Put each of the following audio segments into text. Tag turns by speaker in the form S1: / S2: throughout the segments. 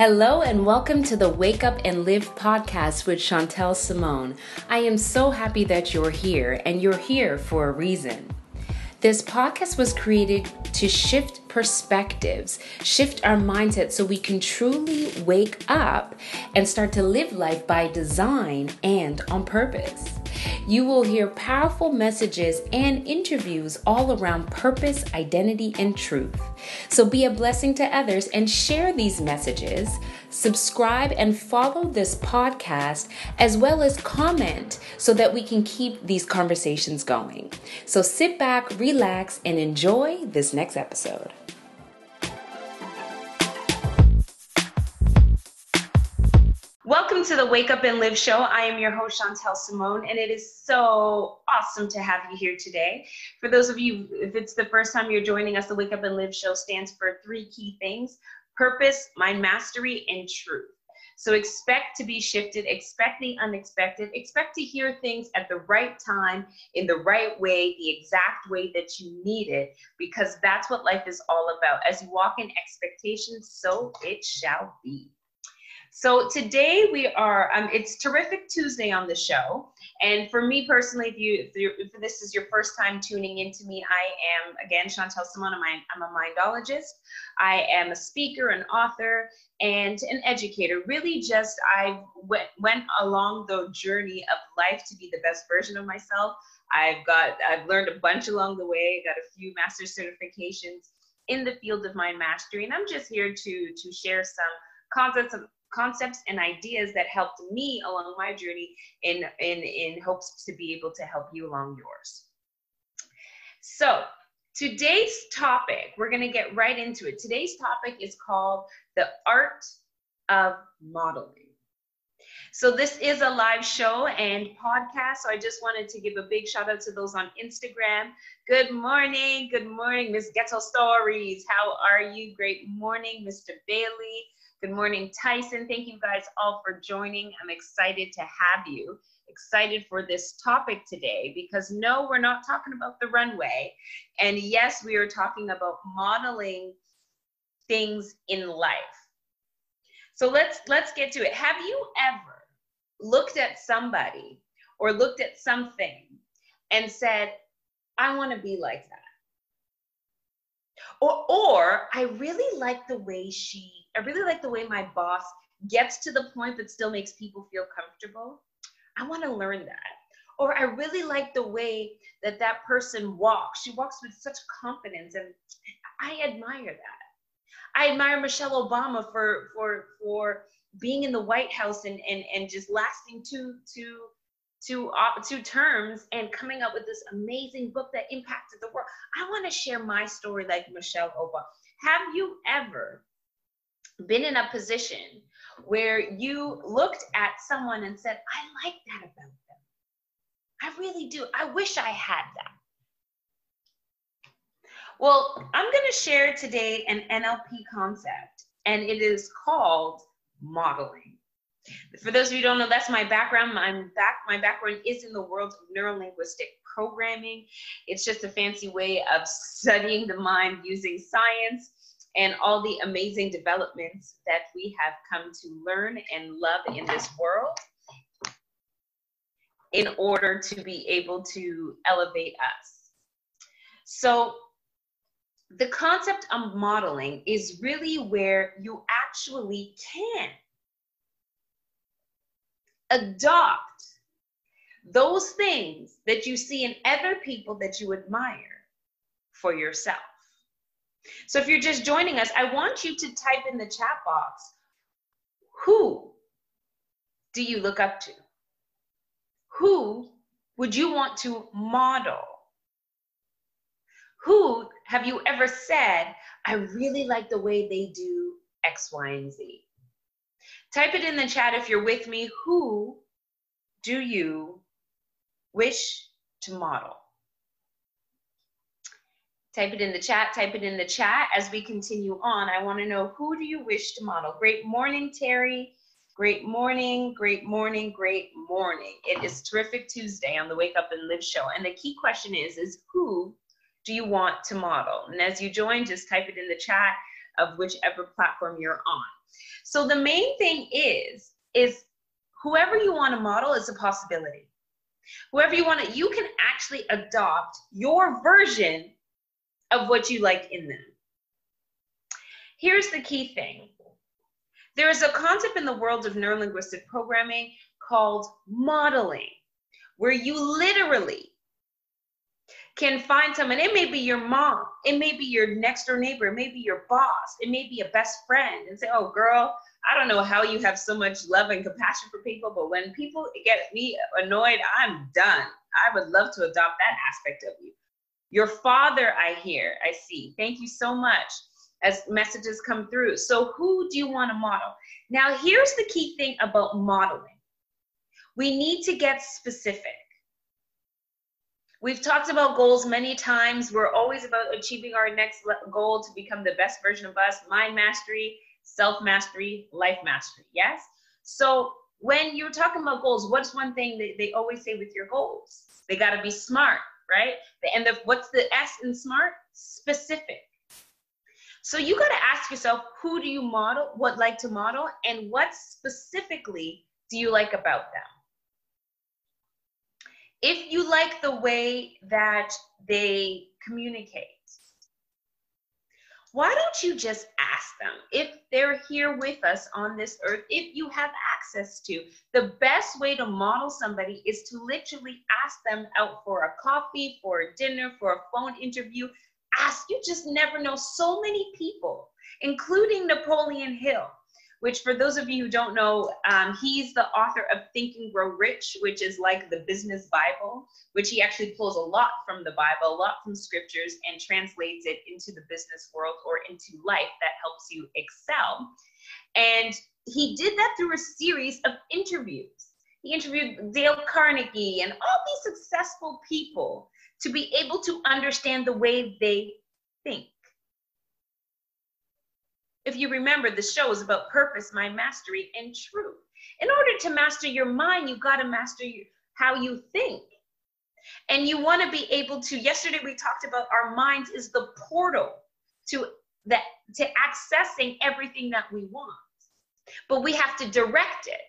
S1: Hello and welcome to the Wake Up and Live podcast with Chantel Simone. I am so happy that you're here and you're here for a reason. This podcast was created to shift perspectives, shift our mindset so we can truly wake up and start to live life by design and on purpose. You will hear powerful messages and interviews all around purpose, identity, and truth. So be a blessing to others and share these messages. Subscribe and follow this podcast as well as comment so that we can keep these conversations going. So sit back, relax, and enjoy this next episode. Welcome to the Wake Up and Live show. I am your host, Chantel Simone, and it is so awesome to have you here today. For those of you, if it's the first time you're joining us, the Wake Up and Live show stands for three key things purpose, mind mastery, and truth. So expect to be shifted, expect the unexpected, expect to hear things at the right time, in the right way, the exact way that you need it, because that's what life is all about. As you walk in expectations, so it shall be. So today we are, um, it's Terrific Tuesday on the show. And for me personally, if you if, if, this is your first time tuning into me, I am again Chantel Simone. I'm, I'm a mindologist. I am a speaker, an author, and an educator. Really, just I went went along the journey of life to be the best version of myself. I've got I've learned a bunch along the way. Got a few master certifications in the field of mind mastery, and I'm just here to to share some concepts of concepts and ideas that helped me along my journey in, in, in hopes to be able to help you along yours. So today's topic, we're going to get right into it. Today's topic is called the art of modeling. So this is a live show and podcast. So I just wanted to give a big shout out to those on Instagram. Good morning. Good morning, Miss Ghetto Stories. How are you? Great morning, Mr. Bailey. Good morning, Tyson. Thank you guys all for joining. I'm excited to have you. Excited for this topic today because no, we're not talking about the runway. And yes, we are talking about modeling things in life. So let's let's get to it. Have you ever looked at somebody or looked at something and said, I want to be like that? Or, or I really like the way she, I really like the way my boss gets to the point but still makes people feel comfortable. I want to learn that. Or I really like the way that that person walks. She walks with such confidence, and I admire that. I admire Michelle Obama for for for being in the White House and and and just lasting two two two uh, two terms and coming up with this amazing book that impacted the world. I want to share my story like Michelle Obama. Have you ever been in a position where you looked at someone and said, "I like that about them. I really do. I wish I had that." Well, I'm going to share today an NLP concept, and it is called modeling. For those of you who don't know, that's my background. I'm back. My background is in the world of neurolinguistic programming. It's just a fancy way of studying the mind using science and all the amazing developments that we have come to learn and love in this world in order to be able to elevate us. So the concept of modeling is really where you actually can adopt those things that you see in other people that you admire for yourself. So if you're just joining us, I want you to type in the chat box who do you look up to? Who would you want to model? Who have you ever said, I really like the way they do X, Y, and Z? Type it in the chat if you're with me. Who do you wish to model? Type it in the chat, type it in the chat as we continue on. I want to know who do you wish to model? Great morning, Terry. Great morning, great morning, great morning. It is terrific Tuesday on the Wake Up and Live show. And the key question is, is who do you want to model? And as you join, just type it in the chat of whichever platform you're on. So the main thing is, is whoever you want to model is a possibility. Whoever you want to, you can actually adopt your version of what you like in them. Here's the key thing. There is a concept in the world of neurolinguistic programming called modeling, where you literally can find someone. It may be your mom, it may be your next door neighbor, it may be your boss, it may be a best friend, and say, Oh, girl, I don't know how you have so much love and compassion for people, but when people get me annoyed, I'm done. I would love to adopt that aspect of you. Your father, I hear, I see. Thank you so much as messages come through. So, who do you want to model? Now, here's the key thing about modeling we need to get specific. We've talked about goals many times. We're always about achieving our next goal to become the best version of us, mind mastery, self mastery, life mastery. Yes? So, when you're talking about goals, what's one thing that they always say with your goals? They got to be smart, right? And the, what's the S in smart? Specific. So you got to ask yourself, who do you model, what like to model, and what specifically do you like about them? If you like the way that they communicate, why don't you just ask them if they're here with us on this earth, if you have access to? The best way to model somebody is to literally ask them out for a coffee, for a dinner, for a phone interview. Ask, you just never know. So many people, including Napoleon Hill, which for those of you who don't know, um, he's the author of Think and Grow Rich, which is like the business Bible, which he actually pulls a lot from the Bible, a lot from scriptures, and translates it into the business world or into life that helps you excel. And he did that through a series of interviews. He interviewed Dale Carnegie and all these successful people to be able to understand the way they think. If you remember, the show is about purpose, mind mastery, and truth. In order to master your mind, you've got to master your, how you think. And you want to be able to, yesterday we talked about our minds is the portal to that to accessing everything that we want. But we have to direct it.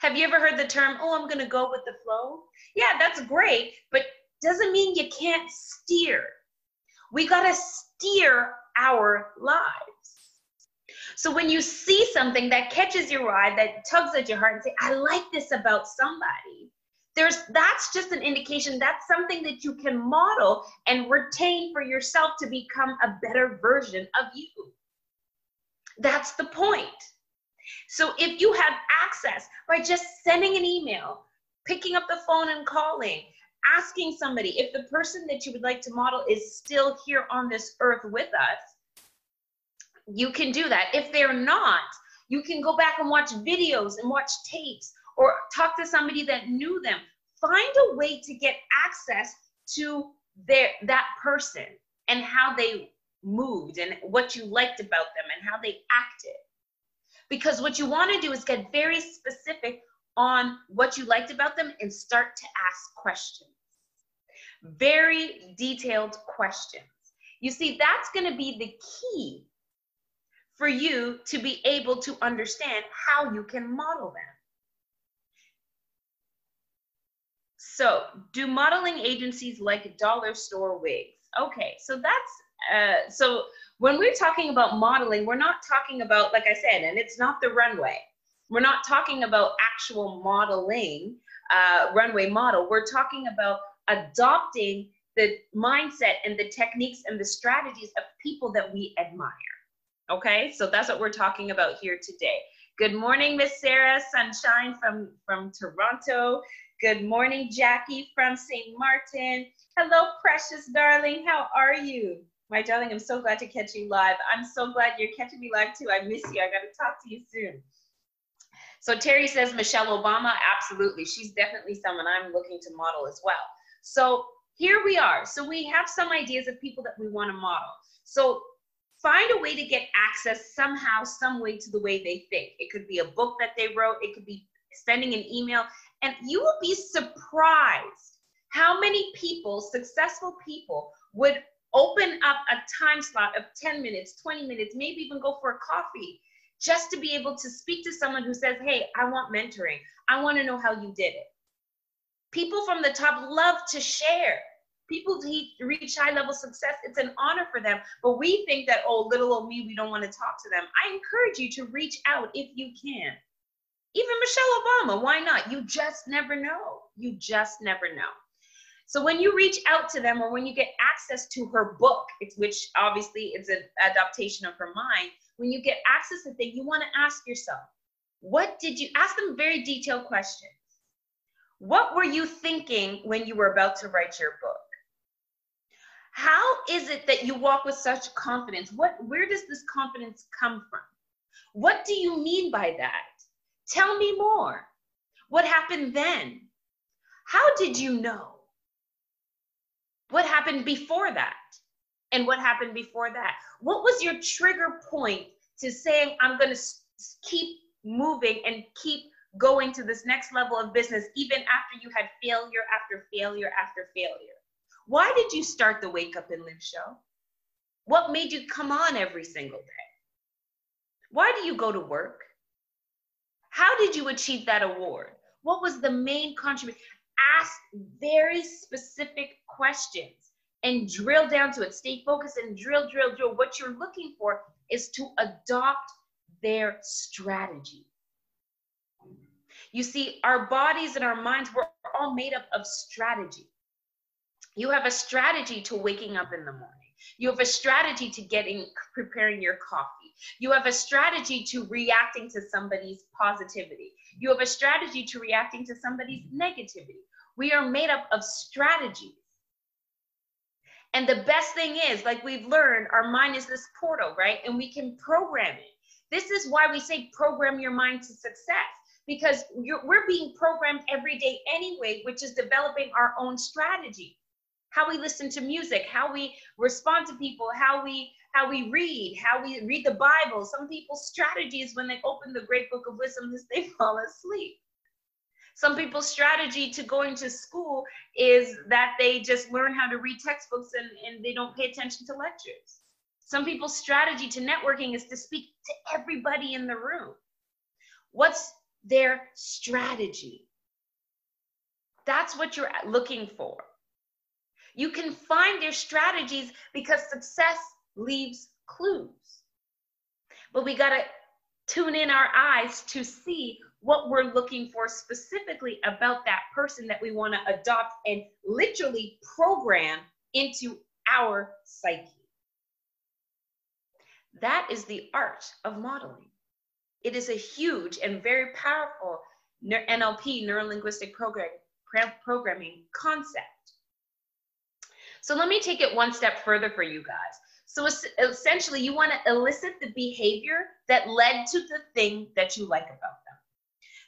S1: Have you ever heard the term, oh, I'm going to go with the flow? Yeah, that's great, but doesn't mean you can't steer. We got to steer our lives. So when you see something that catches your eye, that tugs at your heart and say, I like this about somebody, there's that's just an indication that's something that you can model and retain for yourself to become a better version of you. That's the point. So if you have access by just sending an email, picking up the phone and calling, asking somebody if the person that you would like to model is still here on this earth with us, you can do that. If they're not, you can go back and watch videos and watch tapes or talk to somebody that knew them. Find a way to get access to their that person and how they moved and what you liked about them and how they acted. Because what you want to do is get very specific on what you liked about them and start to ask questions very detailed questions. You see, that's going to be the key for you to be able to understand how you can model them. So, do modeling agencies like dollar store wigs? Okay, so that's uh, so when we're talking about modeling, we're not talking about, like I said, and it's not the runway. We're not talking about actual modeling, uh, runway model. We're talking about adopting the mindset and the techniques and the strategies of people that we admire. Okay, so that's what we're talking about here today. Good morning, Miss Sarah Sunshine from, from Toronto. Good morning, Jackie from St. Martin. Hello, precious darling. How are you? My darling, I'm so glad to catch you live. I'm so glad you're catching me live too. I miss you. I got to talk to you soon. So Terry says Michelle Obama. Absolutely. She's definitely someone I'm looking to model as well. So here we are. So we have some ideas of people that we want to model. So find a way to get access somehow, some way to the way they think. It could be a book that they wrote, it could be sending an email, and you will be surprised how many people, successful people, would Open up a time slot of 10 minutes, 20 minutes, maybe even go for a coffee just to be able to speak to someone who says, Hey, I want mentoring. I want to know how you did it. People from the top love to share. People reach high level success, it's an honor for them. But we think that, oh, little old me, we don't want to talk to them. I encourage you to reach out if you can. Even Michelle Obama, why not? You just never know. You just never know. So when you reach out to them or when you get access to her book, which obviously is an adaptation of her mind, when you get access to things, you want to ask yourself, what did you ask them very detailed questions? What were you thinking when you were about to write your book? How is it that you walk with such confidence? What where does this confidence come from? What do you mean by that? Tell me more. What happened then? How did you know? What happened before that? And what happened before that? What was your trigger point to saying, I'm going to keep moving and keep going to this next level of business, even after you had failure after failure after failure? Why did you start the Wake Up and Live show? What made you come on every single day? Why do you go to work? How did you achieve that award? What was the main contribution? Ask very specific questions and drill down to it. Stay focused and drill, drill, drill. What you're looking for is to adopt their strategy. You see, our bodies and our minds, we're all made up of strategy. You have a strategy to waking up in the morning. You have a strategy to getting preparing your coffee. You have a strategy to reacting to somebody's positivity. You have a strategy to reacting to somebody's negativity. We are made up of strategies. And the best thing is, like we've learned, our mind is this portal, right? And we can program it. This is why we say program your mind to success because we're being programmed every day anyway, which is developing our own strategy. How we listen to music, how we respond to people, how we how we read, how we read the Bible. Some people's strategies when they open the great book of wisdom is they fall asleep. Some people's strategy to going to school is that they just learn how to read textbooks and, and they don't pay attention to lectures. Some people's strategy to networking is to speak to everybody in the room. What's their strategy? That's what you're looking for. You can find their strategies because success leaves clues. But we got to tune in our eyes to see what we're looking for specifically about that person that we want to adopt and literally program into our psyche. That is the art of modeling. It is a huge and very powerful NLP, neuro linguistic program, programming concept. So let me take it one step further for you guys. So essentially, you want to elicit the behavior that led to the thing that you like about them.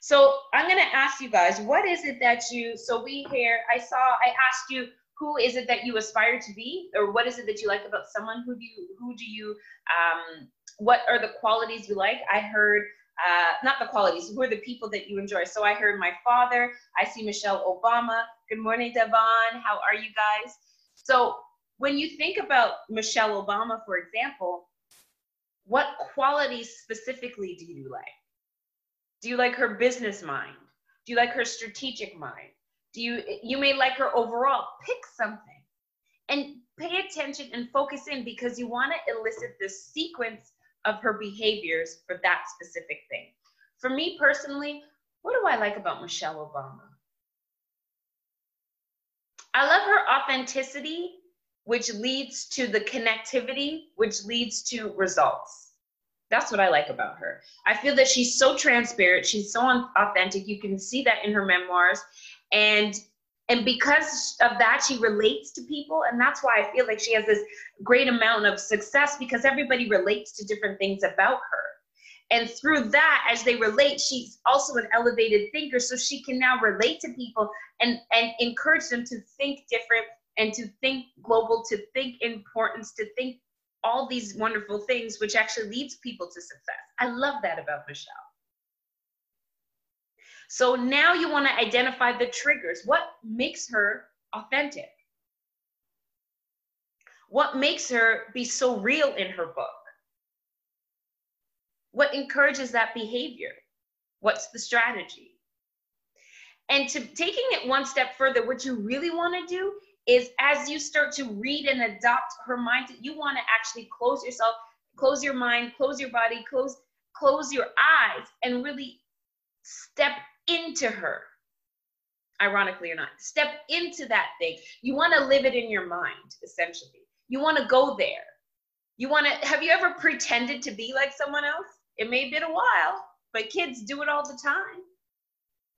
S1: So I'm going to ask you guys, what is it that you, so we hear, I saw, I asked you, who is it that you aspire to be? Or what is it that you like about someone? Who do you, who do you, um, what are the qualities you like? I heard, uh, not the qualities, who are the people that you enjoy? So I heard my father, I see Michelle Obama. Good morning, Devon. How are you guys? So when you think about Michelle Obama, for example, what qualities specifically do you like? Do you like her business mind? Do you like her strategic mind? Do you you may like her overall? Pick something and pay attention and focus in because you want to elicit the sequence of her behaviors for that specific thing. For me personally, what do I like about Michelle Obama? I love her authenticity, which leads to the connectivity, which leads to results. That's what I like about her. I feel that she's so transparent, she's so authentic. You can see that in her memoirs. And and because of that she relates to people and that's why I feel like she has this great amount of success because everybody relates to different things about her. And through that, as they relate, she's also an elevated thinker. So she can now relate to people and, and encourage them to think different and to think global, to think importance, to think all these wonderful things, which actually leads people to success. I love that about Michelle. So now you want to identify the triggers. What makes her authentic? What makes her be so real in her book? What encourages that behavior? What's the strategy? And to taking it one step further, what you really want to do is as you start to read and adopt her mind, you want to actually close yourself, close your mind, close your body, close close your eyes and really step into her. Ironically or not, step into that thing. You want to live it in your mind, essentially. You want to go there. You want to, have you ever pretended to be like someone else? It may have been a while, but kids do it all the time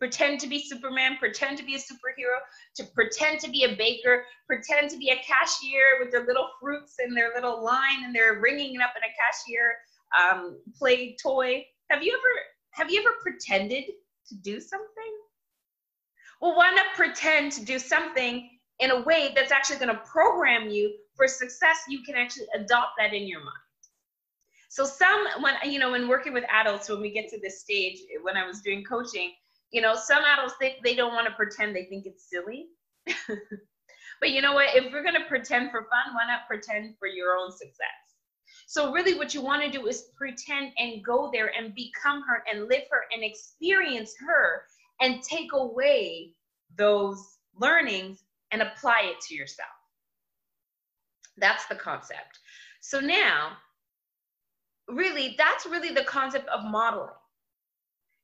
S1: pretend to be Superman, pretend to be a superhero, to pretend to be a baker, pretend to be a cashier with their little fruits and their little line and they're ringing it up in a cashier um, play toy. Have you ever have you ever pretended to do something? Well, why not pretend to do something in a way that's actually going to program you for success? You can actually adopt that in your mind. So some when you know when working with adults, when we get to this stage, when I was doing coaching, you know, some adults think they don't want to pretend, they think it's silly. but you know what? If we're going to pretend for fun, why not pretend for your own success? So, really, what you want to do is pretend and go there and become her and live her and experience her and take away those learnings and apply it to yourself. That's the concept. So, now, really, that's really the concept of modeling.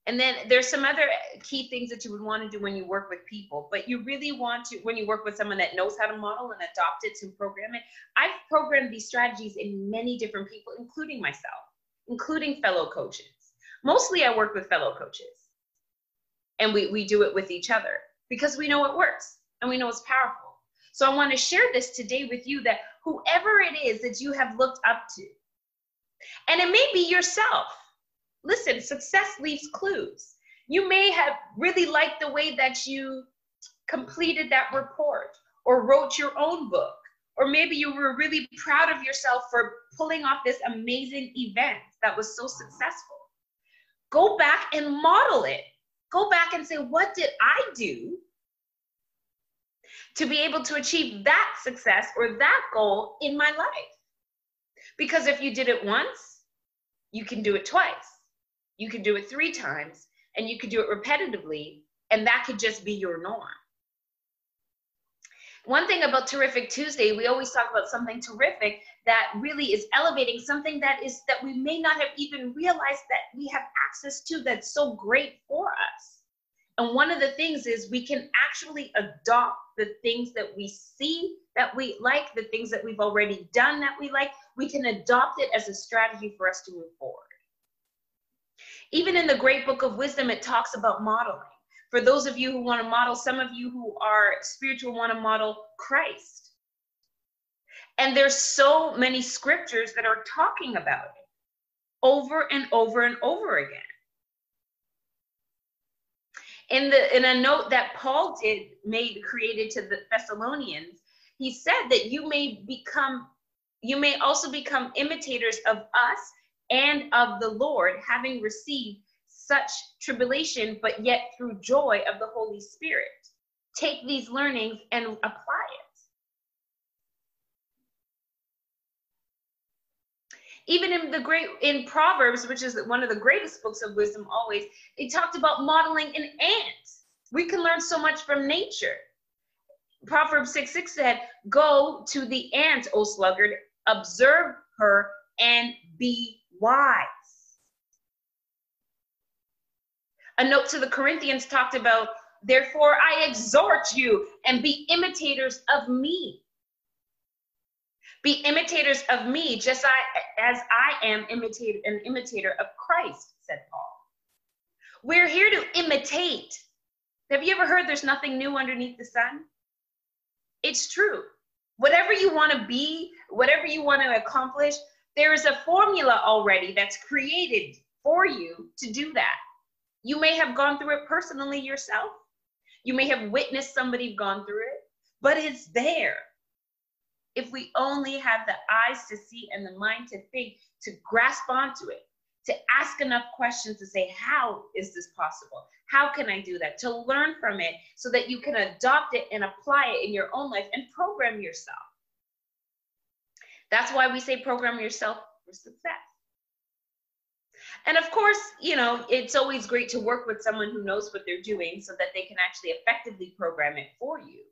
S1: And then there's some other key things that you would want to do when you work with people, but you really want to, when you work with someone that knows how to model and adopt it to program it. I've programmed these strategies in many different people, including myself, including fellow coaches. Mostly I work with fellow coaches and we, we do it with each other because we know it works and we know it's powerful. So I want to share this today with you that whoever it is that you have looked up to, and it may be yourself listen, success leaves clues. You may have really liked the way that you completed that report or wrote your own book, or maybe you were really proud of yourself for pulling off this amazing event that was so successful. Go back and model it. Go back and say, what did I do to be able to achieve that success or that goal in my life? Because if you did it once, you can do it twice. You could do it three times and you could do it repetitively, and that could just be your norm. One thing about Terrific Tuesday, we always talk about something terrific that really is elevating something that is that we may not have even realized that we have access to that's so great for us. And one of the things is we can actually adopt the things that we see that we like, the things that we've already done that we like. We can adopt it as a strategy for us to move forward. Even in the great book of wisdom, it talks about modeling. For those of you who want to model, some of you who are spiritual want to model Christ. And there's so many scriptures that are talking about it over and over and over again. In the in a note that Paul did made created to the Thessalonians, he said that you may become you may also become imitators of us and of the Lord, having received such tribulation, but yet through joy of the Holy Spirit. Take these learnings and apply it. Even in the great in Proverbs, which is one of the greatest books of wisdom always, it talked about modeling an ant. We can learn so much from nature. Proverbs 6 6 said, Go to the ant, O sluggard, observe her and be wise. A note to the Corinthians talked about, therefore I exhort you and be imitators of me. Be imitators of me, just as I am imitate, an imitator of Christ, said Paul. We're here to imitate. Have you ever heard there's nothing new underneath the sun? It's true. Whatever you want to be, whatever you want to accomplish, there is a formula already that's created for you to do that. You may have gone through it personally yourself. You may have witnessed somebody gone through it, but it's there. If we only have the eyes to see and the mind to think, to grasp onto it, to ask enough questions to say, How is this possible? How can I do that? To learn from it so that you can adopt it and apply it in your own life and program yourself. That's why we say program yourself for success. And of course, you know, it's always great to work with someone who knows what they're doing so that they can actually effectively program it for you.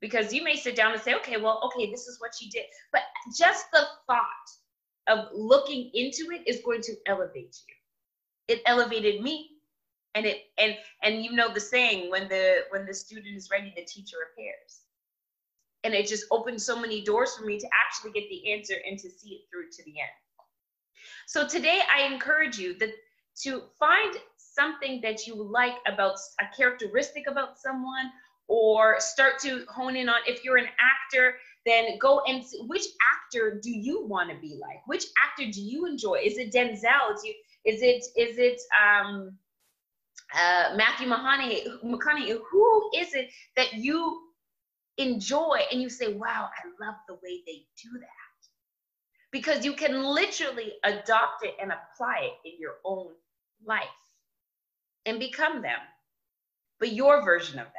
S1: Because you may sit down and say, okay, well, okay, this is what she did. But just the thought of looking into it is going to elevate you. It elevated me. And it and and you know the saying when the when the student is ready, the teacher appears. And it just opened so many doors for me to actually get the answer and to see it through to the end. So today I encourage you that to find something that you like about a characteristic about someone or start to hone in on if you're an actor then go and see which actor do you want to be like? Which actor do you enjoy? Is it denzel? Is, it is it um uh, Matthew McConaughey, who is it that you enjoy and you say, wow, I love the way they do that? because you can literally adopt it and apply it in your own life and become them, but your version of them.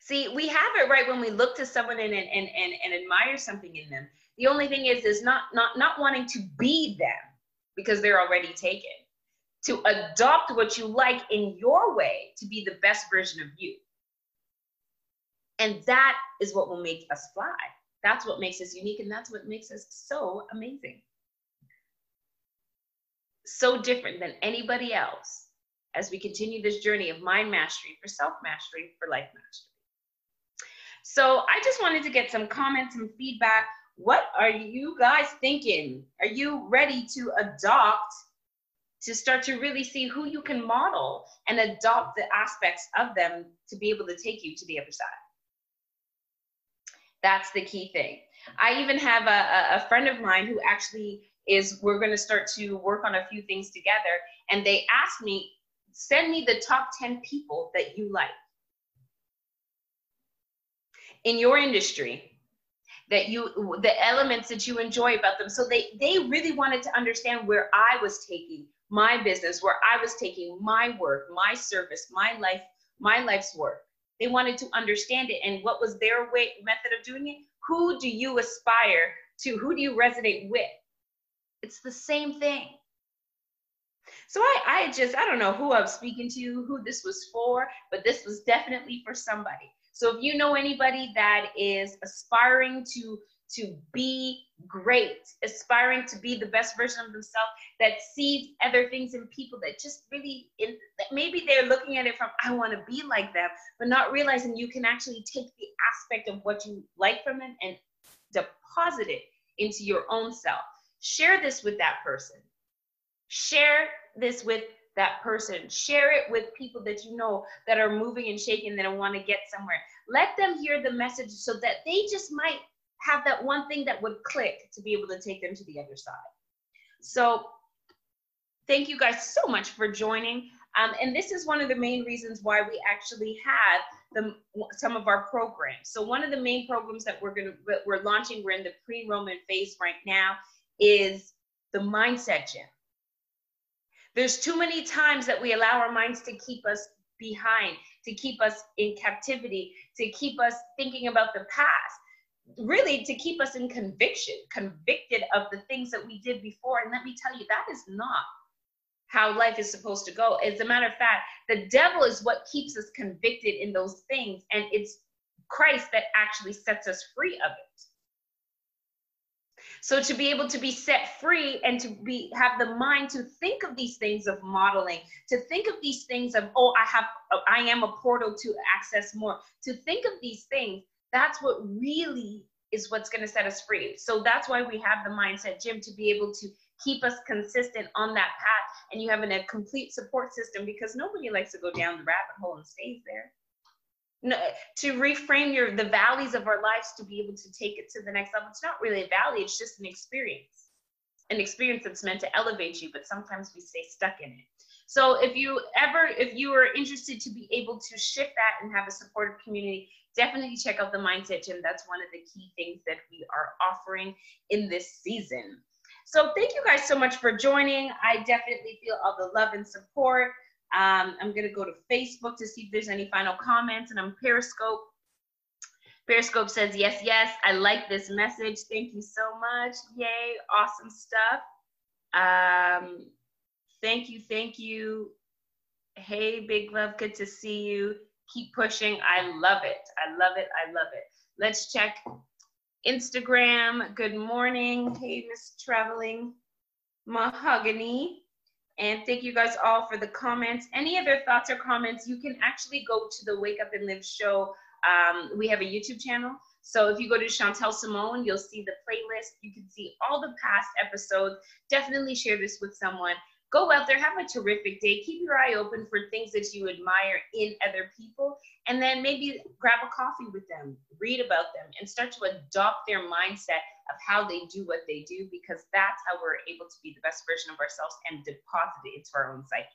S1: See, we have it right when we look to someone and, and, and, and admire something in them. The only thing is, is not, not, not wanting to be them because they're already taken. To adopt what you like in your way to be the best version of you. And that is what will make us fly. That's what makes us unique and that's what makes us so amazing. So different than anybody else as we continue this journey of mind mastery for self mastery for life mastery. So I just wanted to get some comments and feedback. What are you guys thinking? Are you ready to adopt, to start to really see who you can model and adopt the aspects of them to be able to take you to the other side? That's the key thing. I even have a, a friend of mine who actually is, we're going to start to work on a few things together. And they asked me, send me the top 10 people that you like in your industry that you the elements that you enjoy about them so they they really wanted to understand where i was taking my business where i was taking my work my service my life my life's work they wanted to understand it and what was their way method of doing it. Who do you aspire to? Who do you resonate with? It's the same thing. So I, I just, I don't know who I'm speaking to, who this was for, but this was definitely for somebody. So if you know anybody that is aspiring to to be great, aspiring to be the best version of themselves, that sees other things in people that just really, in, maybe they're looking at it from, I want to be like them, but not realizing you can actually take the aspect of what you like from them and deposit it into your own self. Share this with that person. Share this with that person. Share it with people that you know that are moving and shaking that want to get somewhere. Let them hear the message so that they just might have that one thing that would click to be able to take them to the other side. So thank you guys so much for joining. Um, and this is one of the main reasons why we actually have the, some of our programs. So one of the main programs that we're going to we're launching, we're in the pre-Roman phase right now, is the mindset gym. There's too many times that we allow our minds to keep us behind, to keep us in captivity, to keep us thinking about the past really to keep us in conviction, convicted of the things that we did before. And let me tell you, that is not how life is supposed to go. As a matter of fact, the devil is what keeps us convicted in those things, and it's Christ that actually sets us free of it. So to be able to be set free and to be have the mind to think of these things of modeling, to think of these things of oh I have I am a portal to access more, to think of these things that's what really is what's going to set us free. So that's why we have the mindset gym to be able to keep us consistent on that path and you have a complete support system because nobody likes to go down the rabbit hole and stays there. No, to reframe your the valleys of our lives to be able to take it to the next level. It's not really a valley, it's just an experience. An experience that's meant to elevate you, but sometimes we stay stuck in it. So if you ever, if you are interested to be able to shift that and have a supportive community, definitely check out the Mindset Gym. That's one of the key things that we are offering in this season. So thank you guys so much for joining. I definitely feel all the love and support. Um, I'm going to go to Facebook to see if there's any final comments, and I'm Periscope. Periscope says, yes, yes, I like this message. Thank you so much. Yay, awesome stuff. Um, thank you, thank you. Hey, Big Love, good to see you. Keep pushing. I love it. I love it. I love it. Let's check Instagram. Good morning. Hey, Miss Traveling Mahogany. And thank you guys all for the comments. Any other thoughts or comments, you can actually go to the Wake Up and Live show. Um, we have a YouTube channel. So if you go to Chantel Simone, you'll see the playlist. You can see all the past episodes. Definitely share this with someone. Go out there, have a terrific day. Keep your eye open for things that you admire in other people, and then maybe grab a coffee with them, read about them, and start to adopt their mindset of how they do what they do, because that's how we're able to be the best version of ourselves and deposit it into our own psyche.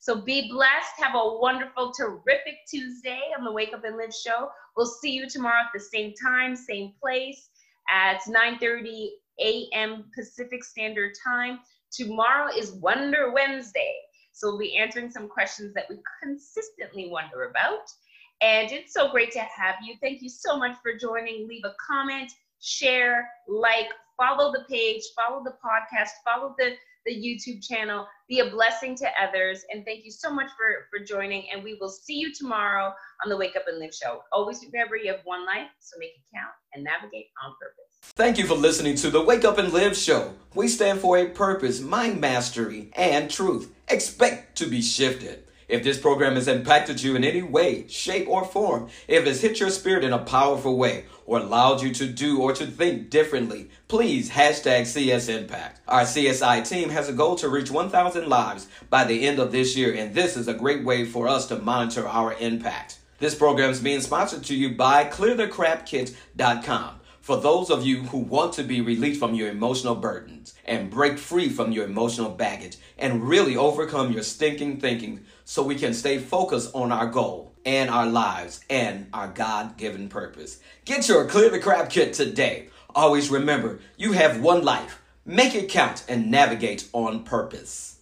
S1: So be blessed. Have a wonderful, terrific Tuesday on the Wake Up and Live show. We'll see you tomorrow at the same time, same place at 9:30 a.m. Pacific Standard Time. Tomorrow is Wonder Wednesday. So we'll be answering some questions that we consistently wonder about. And it's so great to have you. Thank you so much for joining. Leave a comment, share, like, follow the page, follow the podcast, follow the, the YouTube channel. Be a blessing to others. And thank you so much for, for joining. And we will see you tomorrow on the Wake Up and Live show. Always remember you have one life, so make it count and navigate on purpose.
S2: Thank you for listening to the Wake Up and Live show. We stand for a purpose, mind mastery, and truth. Expect to be shifted. If this program has impacted you in any way, shape, or form, if it's hit your spirit in a powerful way, or allowed you to do or to think differently, please hashtag CS Impact. Our CSI team has a goal to reach 1,000 lives by the end of this year, and this is a great way for us to monitor our impact. This program is being sponsored to you by ClearTheCrapKit.com for those of you who want to be released from your emotional burdens and break free from your emotional baggage and really overcome your stinking thinking so we can stay focused on our goal and our lives and our God given purpose. Get your Clear the Crap kit today. Always remember, you have one life. Make it count and navigate on purpose.